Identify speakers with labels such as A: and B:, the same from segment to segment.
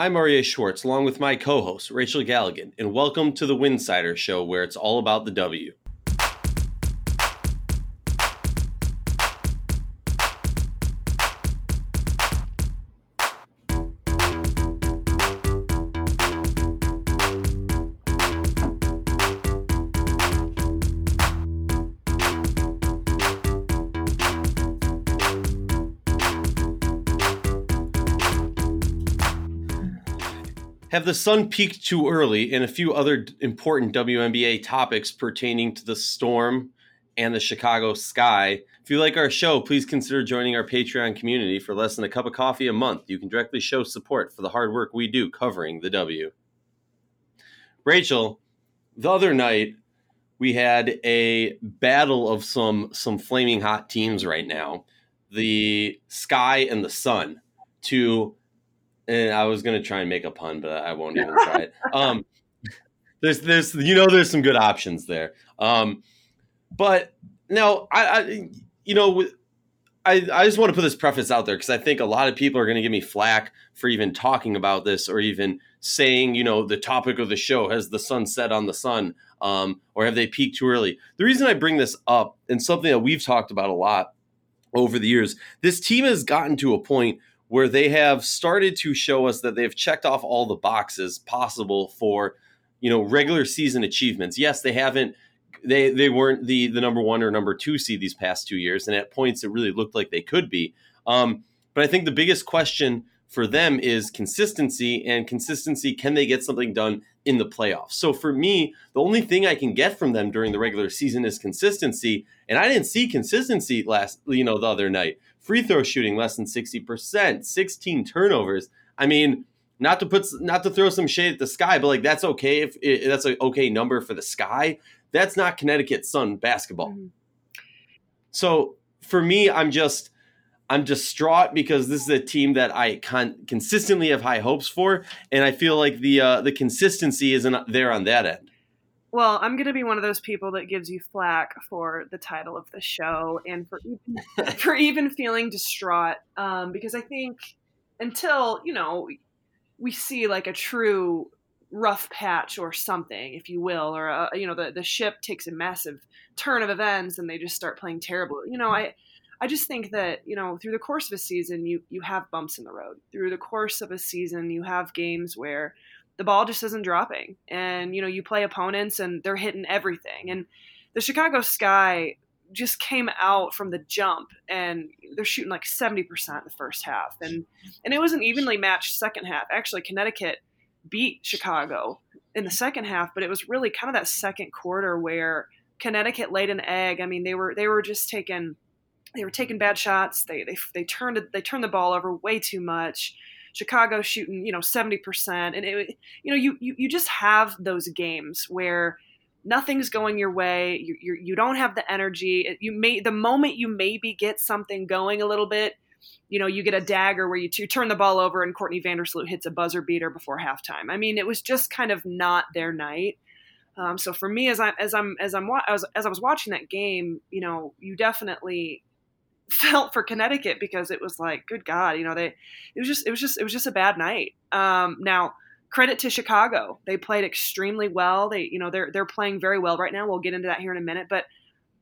A: I'm Aryeh Schwartz, along with my co host, Rachel Galligan, and welcome to the Winsider Show, where it's all about the W. Have the sun peaked too early and a few other important WNBA topics pertaining to the storm and the Chicago sky. If you like our show, please consider joining our Patreon community for less than a cup of coffee a month. You can directly show support for the hard work we do covering the W. Rachel, the other night we had a battle of some some flaming hot teams right now. The sky and the sun to and I was gonna try and make a pun, but I won't even try it. Um, there's there's you know there's some good options there. Um, but now I, I you know I I just want to put this preface out there because I think a lot of people are gonna give me flack for even talking about this or even saying you know the topic of the show has the sun set on the sun um, or have they peaked too early. The reason I bring this up and something that we've talked about a lot over the years, this team has gotten to a point where they have started to show us that they've checked off all the boxes possible for you know regular season achievements. Yes they haven't they they weren't the the number one or number two seed these past two years and at points it really looked like they could be. Um, but i think the biggest question for them is consistency and consistency can they get something done in the playoffs? So for me the only thing i can get from them during the regular season is consistency and i didn't see consistency last you know the other night free throw shooting less than 60%, 16 turnovers. I mean, not to put not to throw some shade at the sky, but like that's okay if, if that's an okay number for the sky. That's not Connecticut Sun basketball. Mm-hmm. So for me, I'm just I'm distraught because this is a team that I con- consistently have high hopes for, and I feel like the uh, the consistency isn't there on that end.
B: Well, I'm going to be one of those people that gives you flack for the title of the show and for even, for even feeling distraught um, because I think until, you know, we see like a true rough patch or something, if you will, or, a, uh, you know, the, the ship takes a massive turn of events and they just start playing terrible. You know, I, I just think that, you know, through the course of a season, you, you have bumps in the road. Through the course of a season, you have games where – the ball just isn't dropping. And, you know, you play opponents and they're hitting everything. And the Chicago Sky just came out from the jump and they're shooting like 70% in the first half. And and it was an evenly matched second half. Actually, Connecticut beat Chicago in the second half, but it was really kind of that second quarter where Connecticut laid an egg. I mean, they were they were just taking they were taking bad shots. They they they turned they turned the ball over way too much. Chicago shooting, you know, 70%. And it, you know, you, you, you just have those games where nothing's going your way. You, you, you don't have the energy. You may, the moment you maybe get something going a little bit, you know, you get a dagger where you, you turn the ball over and Courtney Vandersloot hits a buzzer beater before halftime. I mean, it was just kind of not their night. Um, so for me, as I as I'm as I'm as, as I was watching that game, you know, you definitely felt for Connecticut because it was like, good God, you know, they it was just it was just it was just a bad night. Um, now, credit to Chicago, they played extremely well. They you know they're they're playing very well right now. We'll get into that here in a minute, but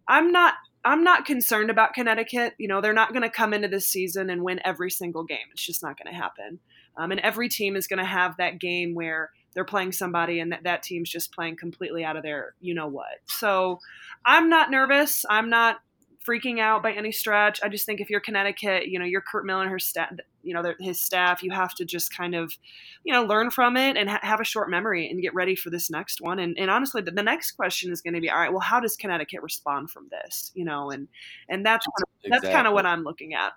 B: I'm not I'm not concerned about Connecticut. You know, they're not going to come into this season and win every single game. It's just not going to happen. Um, and every team is going to have that game where they're playing somebody and that, that team's just playing completely out of their you know what. So I'm not nervous. I'm not freaking out by any stretch. I just think if you're Connecticut, you know, you're Curt Miller and her staff, you know, his staff, you have to just kind of, you know, learn from it and ha- have a short memory and get ready for this next one. And, and honestly, the, the next question is going to be, all right, well, how does Connecticut respond from this? You know, and and that's kind of, exactly. that's kind of what I'm looking at.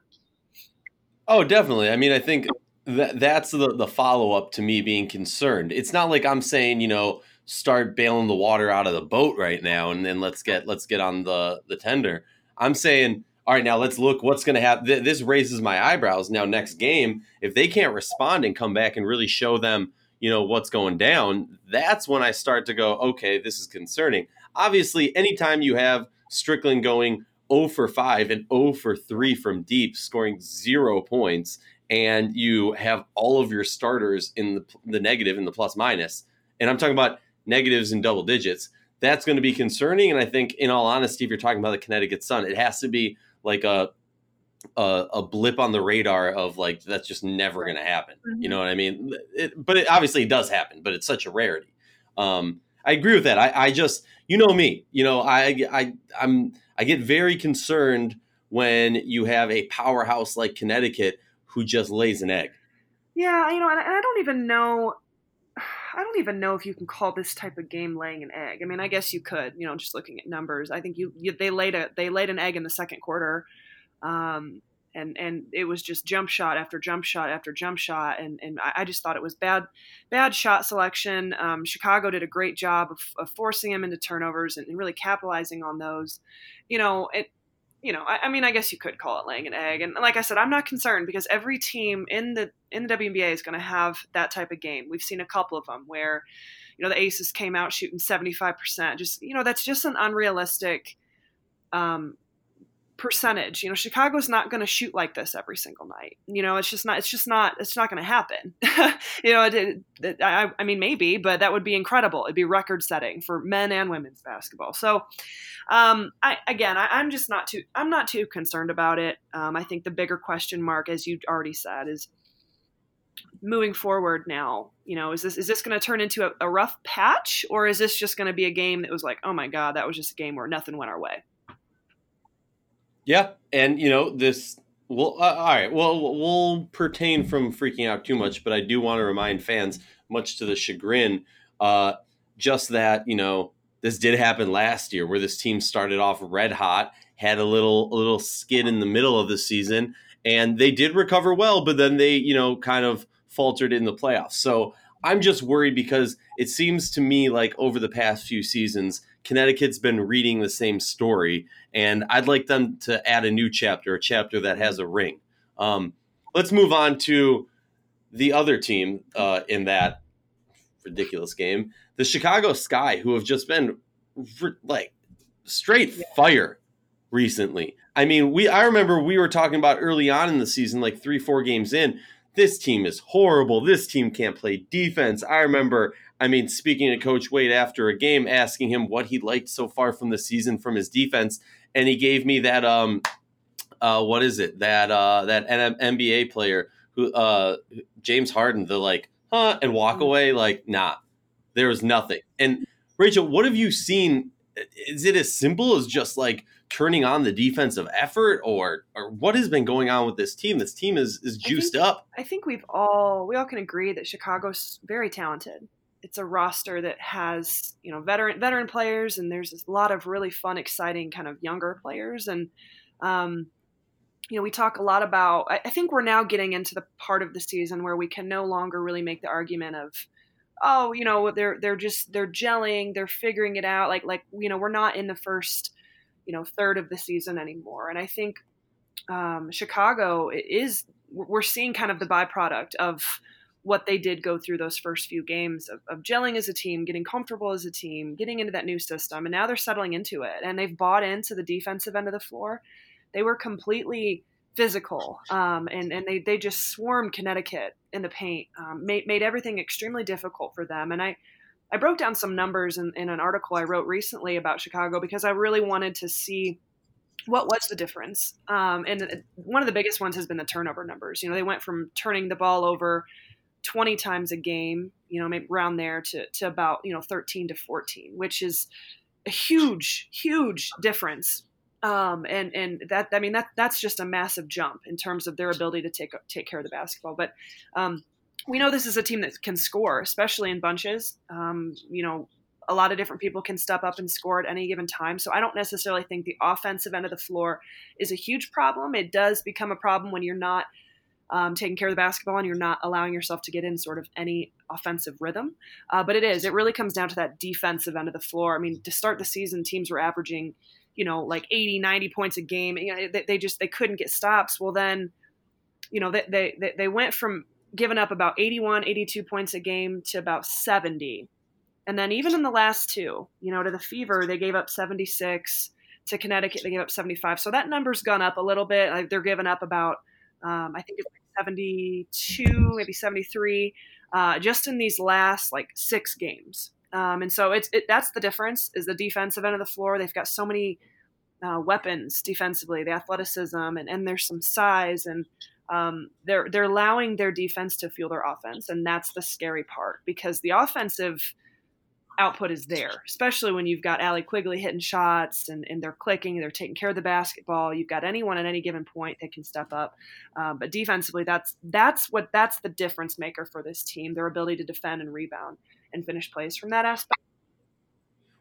A: Oh, definitely. I mean, I think that that's the the follow up to me being concerned. It's not like I'm saying, you know, start bailing the water out of the boat right now and then let's get let's get on the the tender I'm saying, all right, now let's look what's going to happen. This raises my eyebrows. Now, next game, if they can't respond and come back and really show them, you know, what's going down, that's when I start to go, okay, this is concerning. Obviously, anytime you have Stricklen going 0 for 5 and 0 for 3 from deep, scoring zero points, and you have all of your starters in the, the negative and the plus minus, and I'm talking about negatives in double digits, that's going to be concerning. And I think, in all honesty, if you're talking about the Connecticut Sun, it has to be like a a, a blip on the radar of like that's just never going to happen. Mm-hmm. You know what I mean? It, but it obviously it does happen, but it's such a rarity. Um, I agree with that. I, I just, you know me, you know, I, I, I'm, I get very concerned when you have a powerhouse like Connecticut who just lays an egg.
B: Yeah, you know, and I don't even know. I don't even know if you can call this type of game laying an egg. I mean, I guess you could, you know, just looking at numbers. I think you, you they laid a they laid an egg in the second quarter. Um, and and it was just jump shot after jump shot after jump shot, and and I, just thought it was bad bad shot selection. Um, Chicago did a great job of, of forcing him into turnovers and, and, really capitalizing on those. You know, it. You know, I, I, mean, I guess you could call it laying an egg, and like I said, I'm not concerned because every team in the in the WNBA is going to have that type of game. We've seen a couple of them where, you know, the Aces came out shooting 75 percent. Just you know, that's just an unrealistic um, percentage. You know, Chicago's not going to shoot like this every single night. You know, it's just not. It's just not. It's not going to happen. you know, it, it, I, I, mean, maybe, but that would be incredible. It'd be record setting for men and women's basketball. So, um, I again, I, am just not too. I'm not too concerned about it. Um, I think the bigger question mark, as you already said, is moving forward now you know is this is this going to turn into a, a rough patch or is this just going to be a game that was like oh my god that was just a game where nothing went our way
A: yeah, and you know this. Well, uh, all right. Well, we'll pertain from freaking out too much, but I do want to remind fans, much to the chagrin, uh, just that you know this did happen last year, where this team started off red hot, had a little a little skid in the middle of the season, and they did recover well, but then they you know kind of faltered in the playoffs. So I'm just worried because it seems to me like over the past few seasons Connecticut's been reading the same story, and I'd like them to add a new chapter, a chapter that has a ring. Um, let's move on to the other team uh, in that ridiculous game, the Chicago Sky, who have just been like straight fire recently. I mean, we I remember we were talking about early on in the season, like three, four games in. This team is horrible. This team can't play defense. I remember I mean, speaking to Coach Wade after a game, asking him what he liked so far from the season from his defense, and he gave me that um, uh, what is it that uh, that NBA player who uh, James Harden, the like, huh, and walk mm. away like, nah, there was nothing. And Rachel, what have you seen? Is it as simple as just like turning on the defensive effort, or or what has been going on with this team? This team is is juiced
B: I think,
A: up.
B: I think we've all we all can agree that Chicago's very talented it's a roster that has you know veteran veteran players and there's a lot of really fun exciting kind of younger players and um, you know we talk a lot about I, I think we're now getting into the part of the season where we can no longer really make the argument of oh you know they're they're just they're gelling they're figuring it out like like you know we're not in the first you know third of the season anymore and i think um, chicago is we're seeing kind of the byproduct of what they did go through those first few games of, of, gelling as a team, getting comfortable as a team, getting into that new system, and now they're settling into it. And they've bought into the defensive end of the floor. They were completely physical, um, and and they they just swarmed Connecticut in the paint, um, made made everything extremely difficult for them. And I. I broke down some numbers in, in an article I wrote recently about Chicago because I really wanted to see what was the difference? Um, and one of the biggest ones has been the turnover numbers. You know, they went from turning the ball over 20 times a game, you know, maybe around there to, to about, you know, 13 to 14, which is a huge, huge difference. Um, and, and that, I mean, that, that's just a massive jump in terms of their ability to take, take care of the basketball. But, um, we know this is a team that can score, especially in bunches. Um, you know, a lot of different people can step up and score at any given time. So I don't necessarily think the offensive end of the floor is a huge problem. It does become a problem when you're not – um, taking care of the basketball and you're not allowing yourself to get in sort of any offensive rhythm. Uh, but it is, it really comes down to that defensive end of the floor. I mean, to start the season, teams were averaging, you know, like 80, 90 points a game. You know, they, they just, they couldn't get stops. Well, then, you know, they, they, they went from giving up about 81, 82 points a game to about 70. And then even in the last two, you know, to the Fever, they gave up 76. To Connecticut, they gave up 75. So that number's gone up a little bit. They're giving up about, um, I think it's 72, maybe 73, uh, just in these last like six games. Um, and so it's it, that's the difference is the defensive end of the floor. They've got so many uh, weapons defensively, the athleticism, and, and there's some size, and um, they're they're allowing their defense to fuel their offense, and that's the scary part because the offensive output is there, especially when you've got Allie Quigley hitting shots and, and they're clicking, they're taking care of the basketball. You've got anyone at any given point that can step up. Um, but defensively, that's that's what that's the difference maker for this team: their ability to defend and rebound and finish plays from that aspect.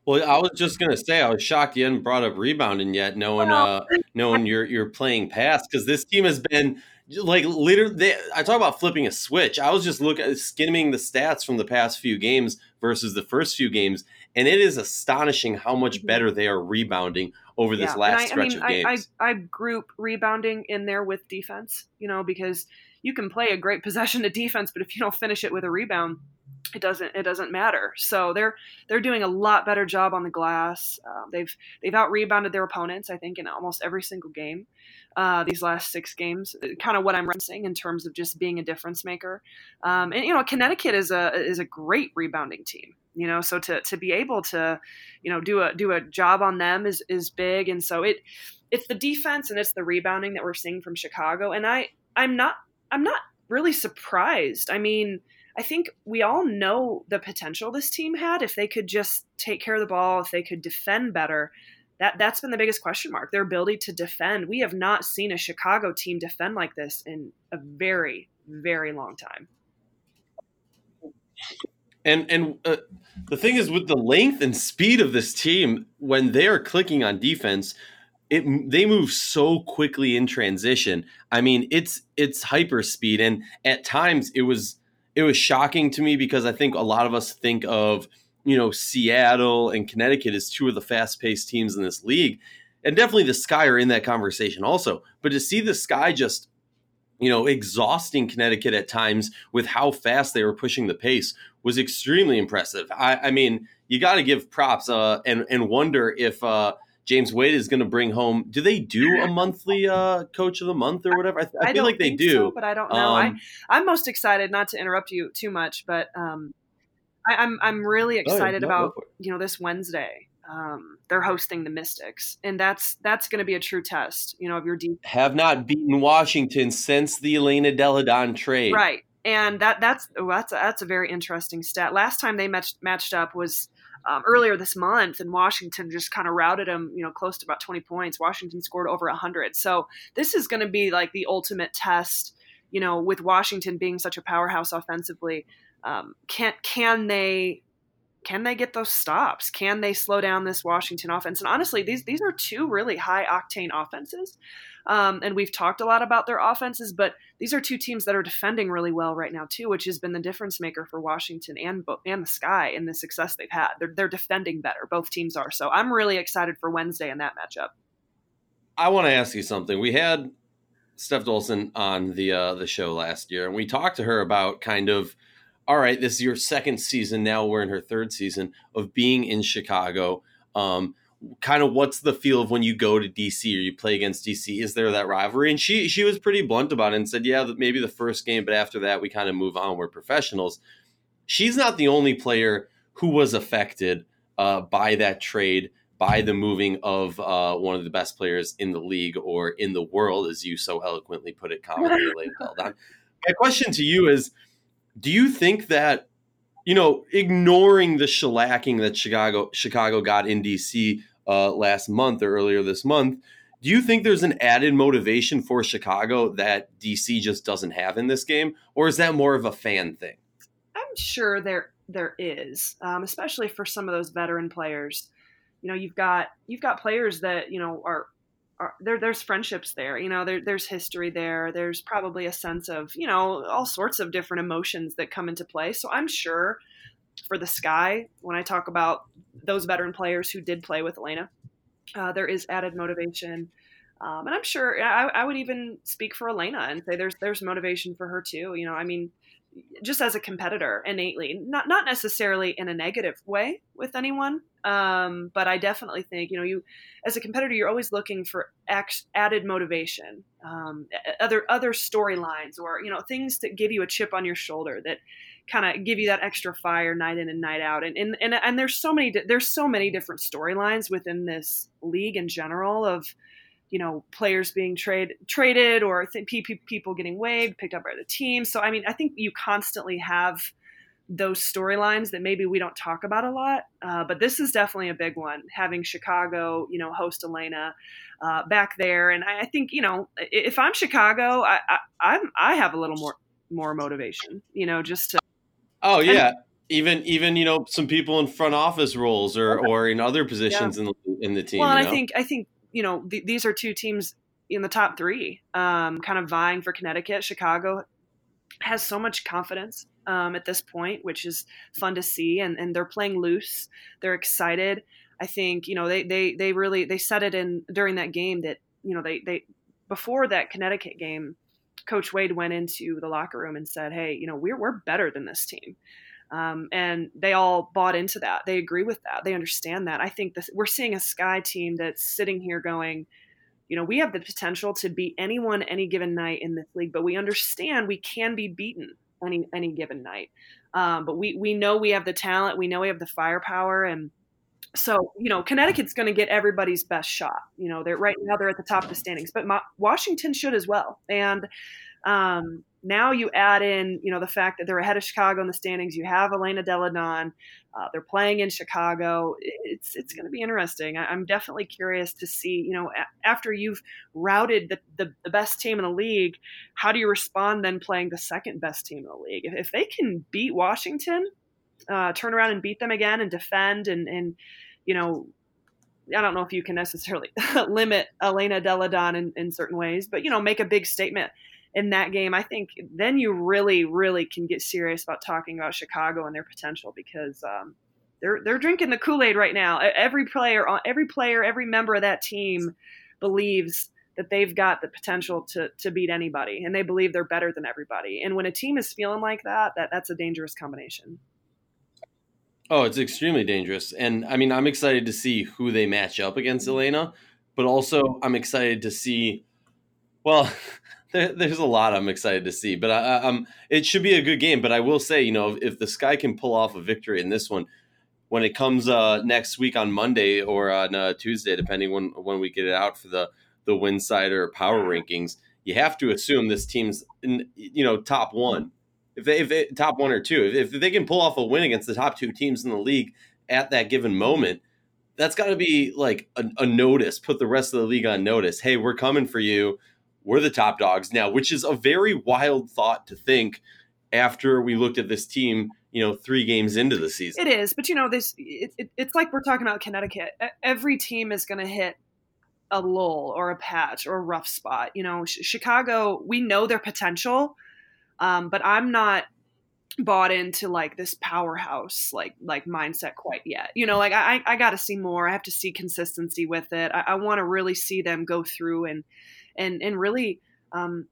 A: Well, I was just gonna say I was shocked you hadn't brought up rebounding yet, knowing uh, knowing you're you're playing pass because this team has been like literally. They, I talk about flipping a switch. I was just looking skimming the stats from the past few games versus the first few games, and it is astonishing how much mm-hmm. better they are rebounding over this yeah. last I, stretch I mean, of games.
B: I, I, I group rebounding in there with defense, you know, because you can play a great possession to defense, but if you don't finish it with a rebound, it doesn't it doesn't matter. So they're they're doing a lot better job on the glass. Uh, they've they've out rebounded their opponents, I think, in almost every single game. Uh, these last six games, uh, kind of what I'm referencing in terms of just being a difference maker. Um, and you know, Connecticut is a is a great rebounding team. You know, so to to be able to, you know, do a do a job on them is is big. And so it it's the defense and it's the rebounding that we're seeing from Chicago. And I I'm not I'm not really surprised. I mean I think we all know the potential this team had if they could just take care of the ball, if they could defend better. That that's been the biggest question mark. Their ability to defend. We have not seen a Chicago team defend like this in a very very long time.
A: And and uh, the thing is with the length and speed of this team when they are clicking on defense, it they move so quickly in transition. I mean, it's it's hyper speed and at times it was it was shocking to me because I think a lot of us think of you know Seattle and Connecticut as two of the fast paced teams in this league, and definitely the Sky are in that conversation also. But to see the Sky just you know exhausting Connecticut at times with how fast they were pushing the pace was extremely impressive. I, I mean, you got to give props uh, and and wonder if. Uh, James Wade is going to bring home. Do they do a monthly uh, coach of the month or whatever? I, I, I feel like they do, so,
B: but I don't know. Um, I, I'm most excited not to interrupt you too much, but um, I, am I'm, I'm really excited oh, no, about you know this Wednesday. Um, they're hosting the Mystics, and that's that's going to be a true test. You know, of your deep
A: have not beaten Washington since the Elena Delle Donne trade,
B: right? And that that's oh, that's a, that's a very interesting stat. Last time they matched matched up was um, earlier this month, and Washington just kind of routed them, you know, close to about 20 points. Washington scored over 100. So this is going to be like the ultimate test, you know, with Washington being such a powerhouse offensively. Um, can can they can they get those stops? Can they slow down this Washington offense? And honestly, these these are two really high octane offenses. Um, and we've talked a lot about their offenses, but these are two teams that are defending really well right now too, which has been the difference maker for Washington and and the Sky in the success they've had. They're they're defending better. Both teams are. So I'm really excited for Wednesday in that matchup.
A: I want to ask you something. We had Steph Dolson on the uh, the show last year, and we talked to her about kind of all right, this is your second season. Now we're in her third season of being in Chicago. Um, kind of what's the feel of when you go to DC or you play against DC? Is there that rivalry? And she she was pretty blunt about it and said, yeah, maybe the first game, but after that we kind of move on. We're professionals. She's not the only player who was affected uh, by that trade, by the moving of uh, one of the best players in the league or in the world, as you so eloquently put it, commentator My question to you is, do you think that you know, ignoring the shellacking that Chicago Chicago got in DC uh, last month or earlier this month. Do you think there's an added motivation for Chicago that DC just doesn't have in this game, or is that more of a fan thing?
B: I'm sure there there is, um, especially for some of those veteran players. You know, you've got you've got players that you know are are, there, there's friendships there. You know, there, there's history there. There's probably a sense of, you know, all sorts of different emotions that come into play. So I'm sure for the Sky, when I talk about those veteran players who did play with Elena, uh, there is added motivation. Um, and I'm sure I, I, would even speak for Elena and say there's there's motivation for her too. You know, I mean, just as a competitor innately, not not necessarily in a negative way with anyone, um, but I definitely think you know you as a competitor you're always looking for ex- added motivation, um, other other storylines or you know things that give you a chip on your shoulder that kind of give you that extra fire night in and night out. And and and, and there's so many there's so many different storylines within this league in general of you know players being trade traded or th- people getting waived, picked up by the team. So I mean, I think you constantly have those storylines that maybe we don't talk about a lot, uh, but this is definitely a big one. Having Chicago, you know, host Elena uh, back there, and I, I, think you know, if I'm Chicago, I, I I'm I have a little more more motivation, you know, just to
A: Oh yeah. And, even even you know some people in front office roles or or in other positions yeah. in the in the team.
B: Well,
A: and
B: I think I think you know th- these are two teams in the top three, um, kind of vying for Connecticut. Chicago has so much confidence um, at this point, which is fun to see, and and they're playing loose. They're excited. I think you know they they they really they said it in during that game that you know they they before that Connecticut game Coach Wade went into the locker room and said, "Hey, you know, we're we're better than this team." Um, and they all bought into that. They agree with that. They understand that. I think this, we're seeing a Sky team that's sitting here going, you know, we have the potential to beat anyone any given night in this league, but we understand we can be beaten any any given night. Um, but we we know we have the talent. We know we have the firepower, and so you know Connecticut's going to get everybody's best shot. You know, they're right now they're at the top of the standings, but my, Washington should as well. And um, now you add in, you know, the fact that they're ahead of Chicago in the standings. You have Elena Delle Donne. Uh, they're playing in Chicago. It's it's going to be interesting. I, am definitely curious to see, you know, a- after you've routed the, the, the best team in the league, how do you respond then playing the second best team in the league? If, if they can beat Washington, uh, turn around and beat them again and defend and, and you know, I don't know if you can necessarily limit Elena Delle Donne in, in certain ways, but you know, make a big statement in that game. I think then you really, really can get serious about talking about Chicago and their potential because um, they're they're drinking the Kool Aid right now. Every player, every player, every member of that team believes that they've got the potential to to beat anybody, and they believe they're better than everybody. And when a team is feeling like that, that that's a dangerous combination.
A: Oh, it's extremely dangerous. And I mean, I'm excited to see who they match up against Elena, but also I'm excited to see, well, there, there's a lot I'm excited to see, but I, um, it should be a good game. But I will say, you know, if the Sky can pull off a victory in this one, when it comes uh, next week on Monday or on uh, Tuesday, depending when when we get it out for the the Winsider Power Rankings, you have to assume this team's in, you know top one if they, if they top one or two, if, if they can pull off a win against the top two teams in the league at that given moment, that's got to be like a, a, notice. Put the rest of the league on notice. Hey, we're coming for you. We're the top dogs now, which is a very wild thought to think after we looked at this team. You know, three games into the season,
B: it is. But you know, this it, it, it's like we're talking about Connecticut. Every team is going to hit a lull or a patch or a rough spot. You know, Chicago, we know their potential um, but I'm not bought into like this powerhouse like like mindset quite yet. You know, like I I got to see more. I have to see consistency with it. I, I want to really see them go through and and and really um,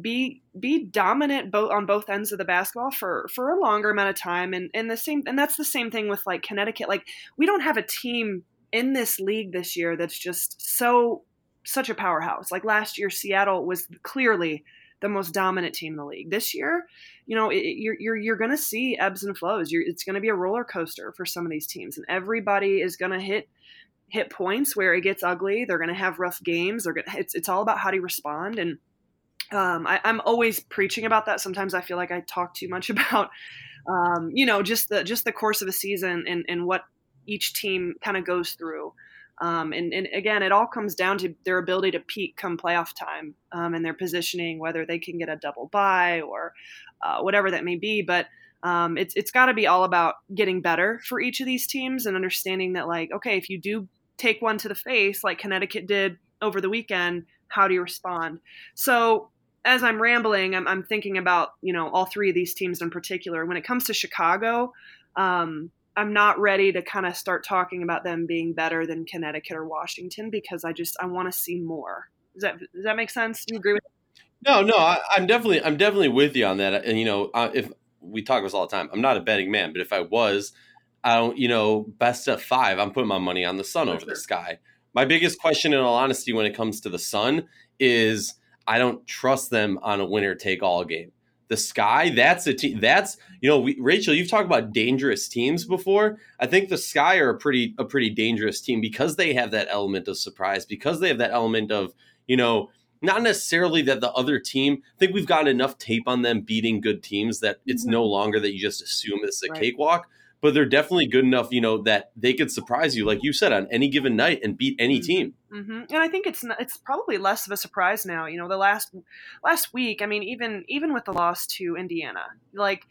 B: be be dominant both on both ends of the basketball for for a longer amount of time. And and the same and that's the same thing with like Connecticut. Like we don't have a team in this league this year that's just so such a powerhouse. Like last year, Seattle was clearly the most dominant team in the league. This year, you know, it, you're you're you're going to see ebbs and flows. You're, it's going to be a roller coaster for some of these teams, and everybody is going to hit hit points where it gets ugly. They're going to have rough games. They're gonna, it's it's all about how do you respond and. Um, I, am always preaching about that. Sometimes I feel like I talk too much about, um, you know, just the just the course of a season and, and what each team kind of goes through. Um, and, and, again, it all comes down to their ability to peak come playoff time um, and their positioning, whether they can get a double bye or uh, whatever that may be. But um, it's it's got to be all about getting better for each of these teams and understanding that, like, okay, if you do take one to the face, like Connecticut did over the weekend, how do you respond? So as I'm rambling, I'm, I'm thinking about you know all three of these teams in particular. When it comes to Chicago. Um, I'm not ready to kind of start talking about them being better than Connecticut or Washington because I just I want to see more. Does that does that make sense? Do you agree with?
A: No, no, I, am definitely, I'm definitely with you on that. And you know, if we talk about this all the time, I'm not a betting man, but if I was, I don't, you know, best of five, I'm putting my money on the sun over the sky. My biggest question, in all honesty, when it comes to the sun, is I don't trust them on a winner take all game. The Sky, that's a team. That's you know, we, Rachel, you've talked about dangerous teams before. I think the Sky are a pretty a pretty dangerous team because they have that element of surprise, because they have that element of you know not necessarily that the other team I think we've gotten enough tape on them beating good teams that it's mm-hmm. no longer that you just assume it's a right. cakewalk but they're definitely good enough you know that they could surprise you like you said on any given night and beat any mm-hmm. team
B: mm-hmm. and i think it's it's probably less of a surprise now you know the last last week i mean even even with the loss to indiana like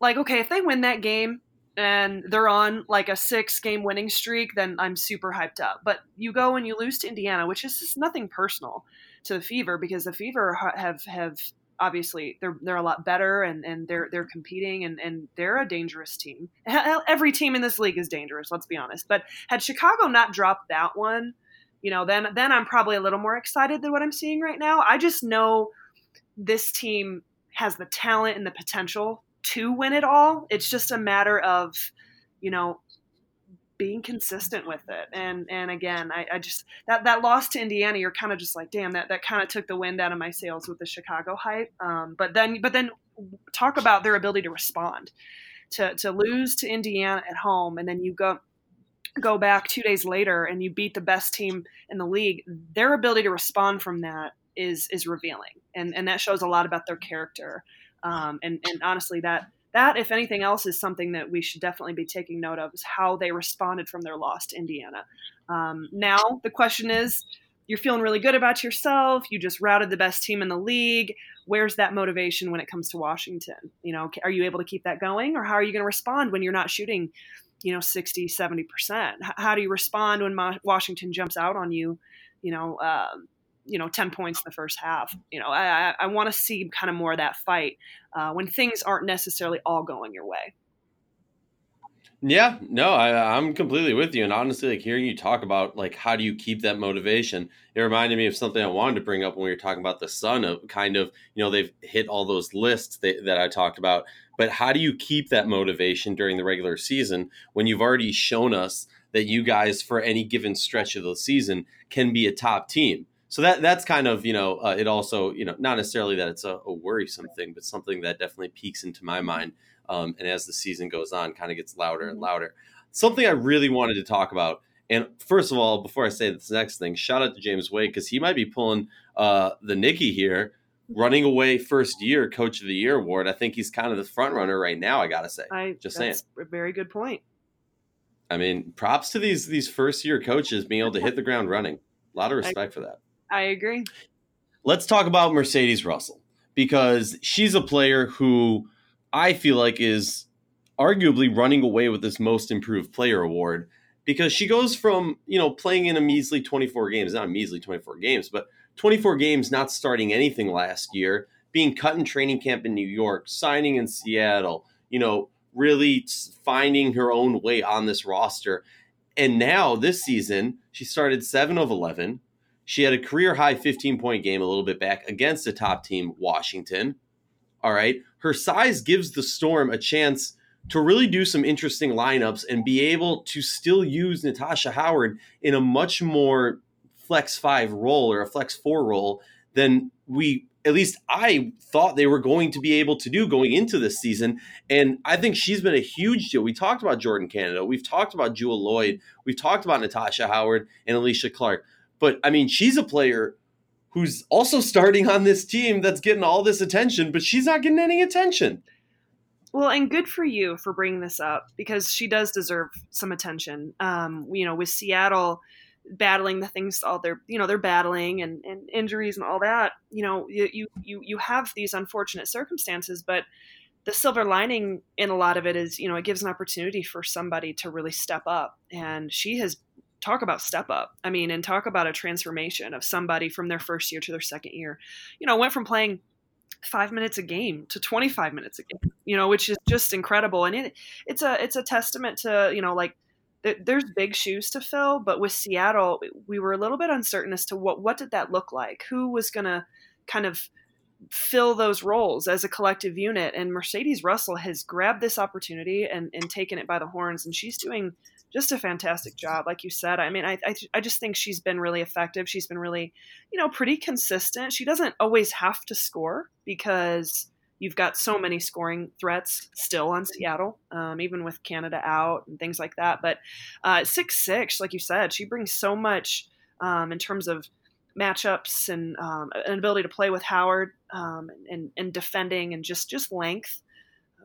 B: like okay if they win that game and they're on like a six game winning streak then i'm super hyped up but you go and you lose to indiana which is just nothing personal to the Fever because the Fever have have obviously they're they're a lot better and, and they're they're competing and, and they're a dangerous team. Every team in this league is dangerous, let's be honest. But had Chicago not dropped that one, you know, then then I'm probably a little more excited than what I'm seeing right now. I just know this team has the talent and the potential to win it all. It's just a matter of, you know, being consistent with it. And and again, I, I just that that loss to Indiana, you're kind of just like, damn, that that kind of took the wind out of my sails with the Chicago hype. Um, but then but then talk about their ability to respond. To to lose to Indiana at home and then you go go back two days later and you beat the best team in the league, their ability to respond from that is is revealing. And and that shows a lot about their character. Um, and, and honestly, that that, if anything else, is something that we should definitely be taking note of is how they responded from their loss to Indiana. Um, now, the question is you're feeling really good about yourself. You just routed the best team in the league. Where's that motivation when it comes to Washington? You know, are you able to keep that going or how are you going to respond when you're not shooting, you know, 60, 70%? How do you respond when Washington jumps out on you, you know, um, you know 10 points in the first half you know i i want to see kind of more of that fight uh, when things aren't necessarily all going your way.
A: Yeah no I, i'm completely with you and honestly like hearing you talk about like how do you keep that motivation it reminded me of something i wanted to bring up when we were talking about the sun of kind of you know they've hit all those lists that, that i talked about but how do you keep that motivation during the regular season when you've already shown us that you guys for any given stretch of the season can be a top team so that that's kind of you know uh, it also you know not necessarily that it's a, a, worrisome thing but something that definitely peaks into my mind um, and as the season goes on kind of gets louder and mm-hmm. louder. Something i really wanted to talk about and first of all before i say this next thing shout out to james wade because he might be pulling uh, the nicky here running away first year coach of the year award. I think he's kind of the front runner right now i gotta say.
B: I, just saying. a very good point.
A: I mean props to these these first year coaches being able to hit the ground running. A lot of respect I, for that
B: I agree.
A: Let's talk about Mercedes Russell because she's a player who I feel like is arguably running away with this most improved player award because she goes from, you know, playing in a measly 24 games, not a measly 24 games, but 24 games not starting anything last year, being cut in training camp in New York, signing in Seattle, you know, really finding her own way on this roster. And now this season, she started 7 of 11, she had a career high 15 point game a little bit back against the top team, Washington. All right. Her size gives the Storm a chance to really do some interesting lineups and be able to still use Natasha Howard in a much more flex five role or a flex four role than we at least I thought they were going to be able to do going into this season. And I think she's been a huge deal. We talked about Jordan Canada. We've talked about Jewell Loyd. We've talked about Natasha Howard and Alysha Clark. But I mean, she's a player who's also starting on this team that's getting all this attention, but she's not getting any attention.
B: Well, and good for you for bringing this up because she does deserve some attention. Um, you know, with Seattle battling the things all they're you know they're battling and, and injuries and all that. You know, you you you have these unfortunate circumstances, but the silver lining in a lot of it is you know it gives an opportunity for somebody to really step up, and she has talk about step up. I mean, and talk about a transformation of somebody from their first year to their second year. You know, went from playing five minutes a game to 25 minutes a game, you know, which is just incredible. And it, it's a, it's a testament to, you know, like there's big shoes to fill, but with Seattle, we were a little bit uncertain as to what, what did that look like? Who was going to kind of fill those roles as a collective unit. And Mercedes Russell has grabbed this opportunity and, and taken it by the horns, and she's doing just a fantastic job. Like you said, I mean, I, I, I just think she's been really effective. She's been really, you know, pretty consistent. She doesn't always have to score because you've got so many scoring threats still on Seattle, um, even with Canada out and things like that. But uh, six six, like you said, she brings so much um, in terms of matchups and um, an ability to play with Howard um, and, and defending and just just length.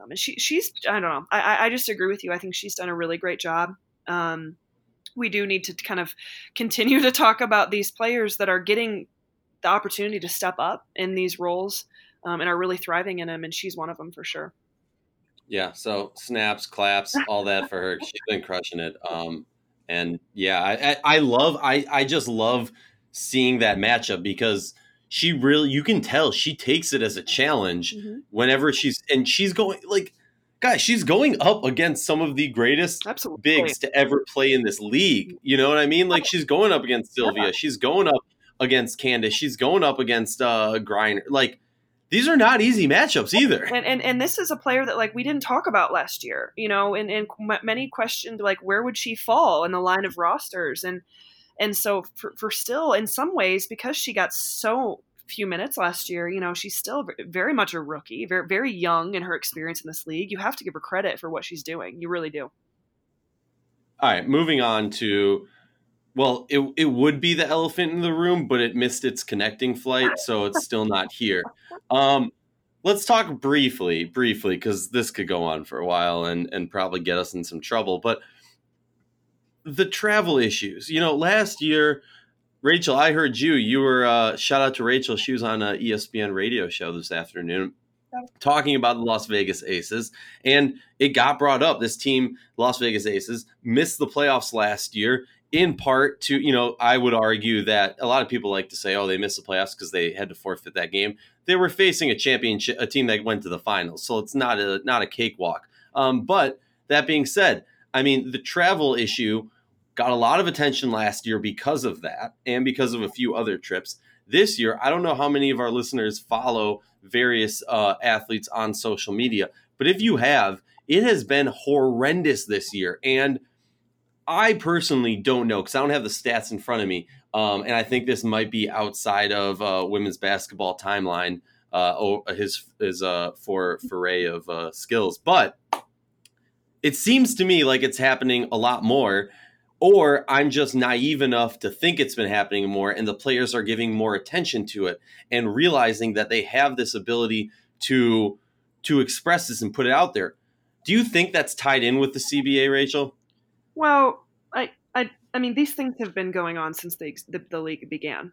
B: Um, and she she's I don't know I I just agree with you. I think she's done a really great job. Um, we do need to kind of continue to talk about these players that are getting the opportunity to step up in these roles um, and are really thriving in them. And she's one of them for sure.
A: Yeah. So snaps, claps, all that for her. She's been crushing it. Um, and yeah, I, I, I love I I just love seeing that matchup because she really you can tell she takes it as a challenge mm-hmm. whenever she's and she's going like guys she's going up against some of the greatest Absolutely. bigs to ever play in this league. You know what i mean? Like she's going up against sylvia. Yeah. she's going up against candace she's going up against uh griner. Like these are not easy matchups either.
B: and, and and this is a player that like we didn't talk about last year you know and, and many questioned like where would she fall in the line of rosters? And and so for, for still, in some ways, because she got so few minutes last year, you know, she's still very much a rookie, very very young in her experience in this league. You have to give her credit for what she's doing. You really do.
A: All right, moving on to well, it it would be the elephant in the room, but it missed its connecting flight, so it's still not here. Um, let's talk briefly, briefly, because this could go on for a while and and probably get us in some trouble. But the travel issues. You know, last year, Rachel, I heard you. You were uh, shout out to Rachel. She was on a ESPN radio show this afternoon talking about the Las Vegas Aces, and it got brought up. This team, Las Vegas Aces, missed the playoffs last year in part to you know I would argue that a lot of people like to say oh they missed the playoffs because they had to forfeit that game. They were facing a championship, a team that went to the finals, so it's not a not a cakewalk. Um, but that being said, I mean, the travel issue got a lot of attention last year because of that and because of a few other trips. This year, I don't know how many of our listeners follow various uh, athletes on social media, but if you have, it has been horrendous this year. And I personally don't know because I don't have the stats in front of me. Um, and I think this might be outside of uh, women's basketball timeline. Uh, his his uh, for foray of uh, skills, but it seems to me like it's happening a lot more or I'm just naive enough to think it's been happening more and the players are giving more attention to it and realizing that they have this ability to to express this and put it out there. Do you think that's tied in with the CBA, Rachel?
B: Well, I I, I mean these things have been going on since the, the, league began.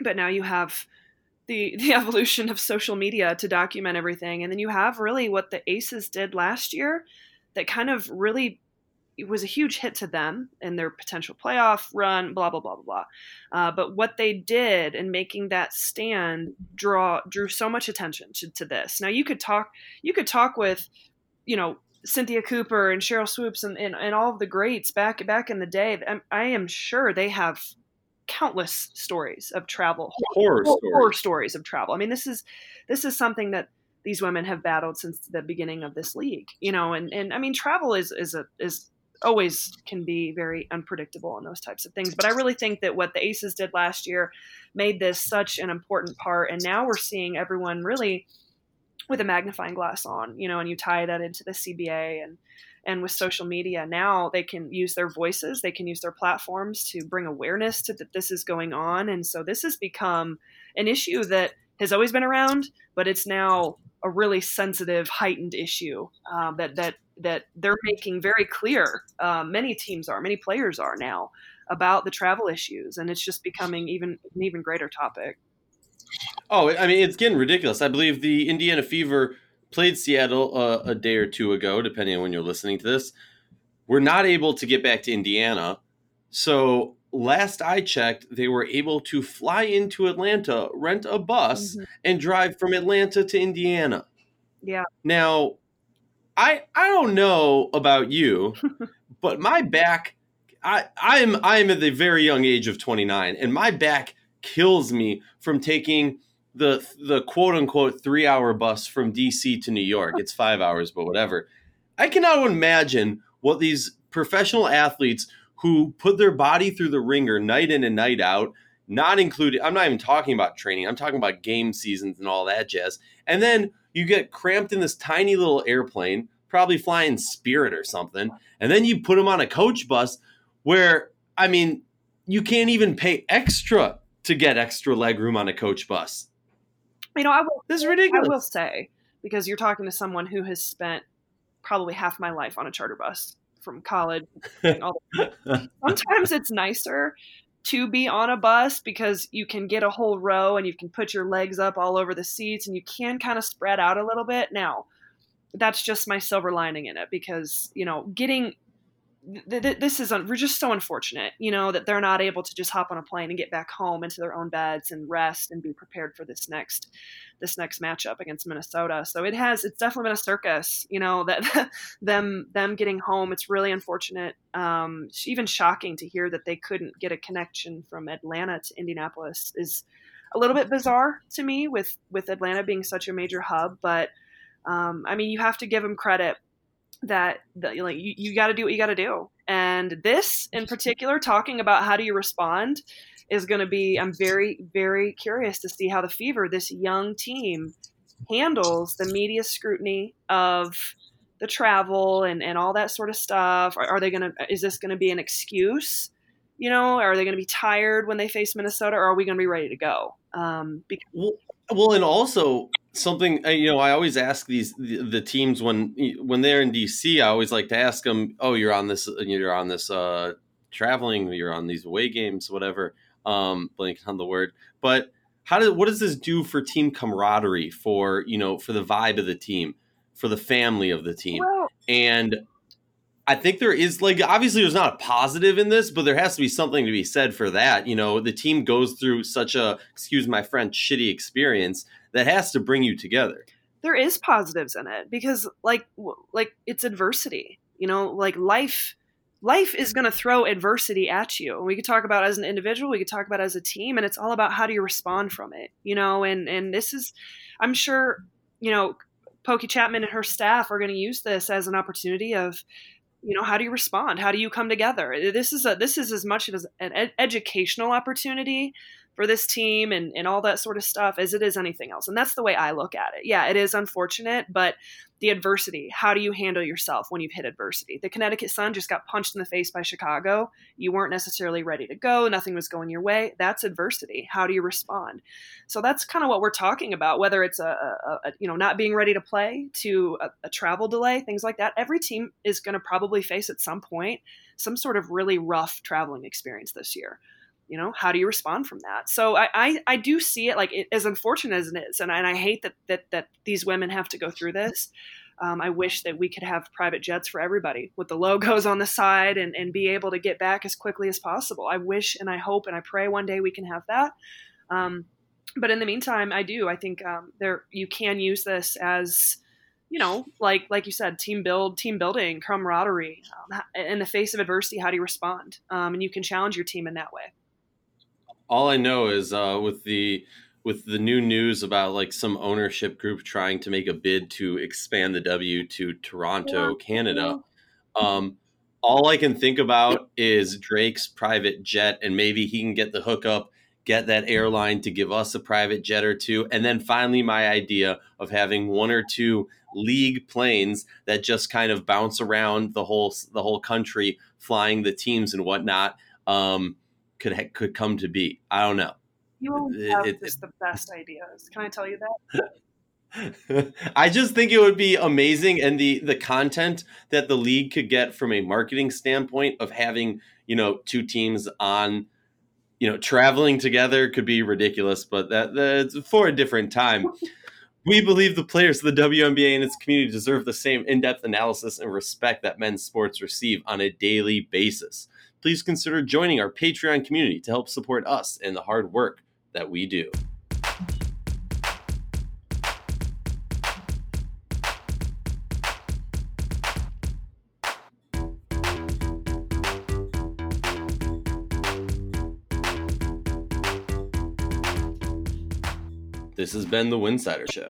B: But now you have the the evolution of social media to document everything and then you have really what the Aces did last year that kind of really it was a huge hit to them and their potential playoff run, blah blah blah blah blah. Uh, but what they did in making that stand draw drew so much attention to, to this. Now you could talk you could talk with, you know, Cynthia Cooper and Cheryl Swoopes and, and, and all of the greats back back in the day. I am sure they have countless stories of travel,
A: horror, horror,
B: horror stories of travel. I mean, this is this is something that these women have battled since the beginning of this league, you know, and, and I mean, travel is, is a, is always can be very unpredictable in those types of things. But I really think that what the Aces did last year made this such an important part. And now we're seeing everyone really with a magnifying glass on, you know, and you tie that into the CBA and and with social media now they can use their voices they can use their platforms to bring awareness to that this is going on and so this has become an issue that has always been around but it's now a really sensitive heightened issue um, that that that they're making very clear. Uh, many teams are, many players are now about the travel issues, and it's just becoming even an even greater topic.
A: Oh, I mean, it's getting ridiculous. I believe the Indiana Fever played Seattle uh, a day or two ago, depending on when you're listening to this. We're not able to get back to Indiana, so last I checked, they were able to fly into Atlanta, rent a bus, mm-hmm. and drive from Atlanta to Indiana.
B: Yeah.
A: Now, I I don't know about you, but my back I I'm I'm at the very young age of 29 and my back kills me from taking the the quote unquote three hour bus from DC to New York. It's five hours, but whatever. I cannot imagine what these professional athletes who put their body through the ringer night in and night out, not included. I'm not even talking about training. I'm talking about game seasons and all that jazz. And then you get cramped in this tiny little airplane, probably flying Spirit or something, and then you put them on a coach bus where I mean, you can't even pay extra to get extra leg room on a coach bus.
B: You know, I will.
A: This is ridiculous.
B: I will say because you're talking to someone who has spent probably half my life on a charter bus from college. Sometimes it's nicer to be on a bus because you can get a whole row and you can put your legs up all over the seats and you can kind of spread out a little bit. Now, that's just my silver lining in it because, you know, getting th- this is un- we're just so unfortunate, you know, that they're not able to just hop on a plane and get back home into their own beds and rest and be prepared for this next this next matchup against Minnesota. So it has it's definitely been a circus, you know, that them them getting home. It's really unfortunate. Um, even shocking to hear that they couldn't get a connection from Atlanta to Indianapolis is a little bit bizarre to me with with Atlanta being such a major hub, but um, I mean, you have to give them credit that, that like you, you got to do what you got to do. And this in particular, talking about how do you respond, is going to be. I'm very very curious to see how the Fever, this young team, handles the media scrutiny of the travel and, and all that sort of stuff. Are, are they going to? Is this going to be an excuse? You know, are they going to be tired when they face Minnesota, or are we going to be ready to go? Um,
A: because- well, well, and also something you know, I always ask these the, the, teams when when they're in DC. I always like to ask them, "Oh, you're on this, you're on this uh, traveling, you're on these away games, whatever." Um, blank on the word, but how does what does this do for team camaraderie, for you know, for the vibe of the team, for the family of the team, well, and I think there is like obviously there's not a positive in this, but there has to be something to be said for that. You know, the team goes through such a excuse my French shitty experience that has to bring you together.
B: There is positives in it because like like it's adversity. You know, like life life is going to throw adversity at you. And we could talk about as an individual, we could talk about as a team, and it's all about how do you respond from it. You know, and and this is, I'm sure, you know, Pokey Chapman and her staff are going to use this as an opportunity of you know how do you respond? How do you come together? This is a this is as much as an ed- educational opportunity for this team and, and all that sort of stuff as it is anything else and that's the way i look at it yeah it is unfortunate but the adversity. How do you handle yourself when you've hit adversity? The Connecticut Sun just got punched in the face by Chicago. You weren't necessarily ready to go, nothing was going your way. That's adversity. How do you respond? So that's kind of what we're talking about, whether it's a, a, a you know not being ready to play to a, a travel delay, things like that. Every team is going to probably face at some point some sort of really rough traveling experience this year you know how do you respond from that so i i, I do see it like it, as unfortunate as it is and I, and I hate that that that these women have to go through this um, I wish that we could have private jets for everybody with the logos on the side and, and be able to get back as quickly as possible. I wish and I hope and I pray one day we can have that. Um, but in the meantime, I do. I think um, there you can use this as you know, like like you said, team build, team building, camaraderie. Um, in the face of adversity, how do you respond? Um, and you can challenge your team in that way
A: all I know is uh, with the with the new news about like some ownership group trying to make a bid to expand the W to Toronto, yeah. Canada. Um, all I can think about is Drake's private jet, and maybe he can get the hookup, get that airline to give us a private jet or two, and then finally my idea of having one or two league planes that just kind of bounce around the whole the whole country, flying the teams and whatnot. Um, could could come to be. I don't know.
B: You have it, just it, the best ideas. Can I tell you
A: that? I just think it would be amazing, and the the content that the league could get from a marketing standpoint of having you know two teams on you know traveling together could be ridiculous, but that that's for a different time. we believe the players of the WNBA and its community deserve the same in-depth analysis and respect that men's sports receive on a daily basis please consider joining our Patreon community to help support us and the hard work that we do. This has been the Winsidr Show.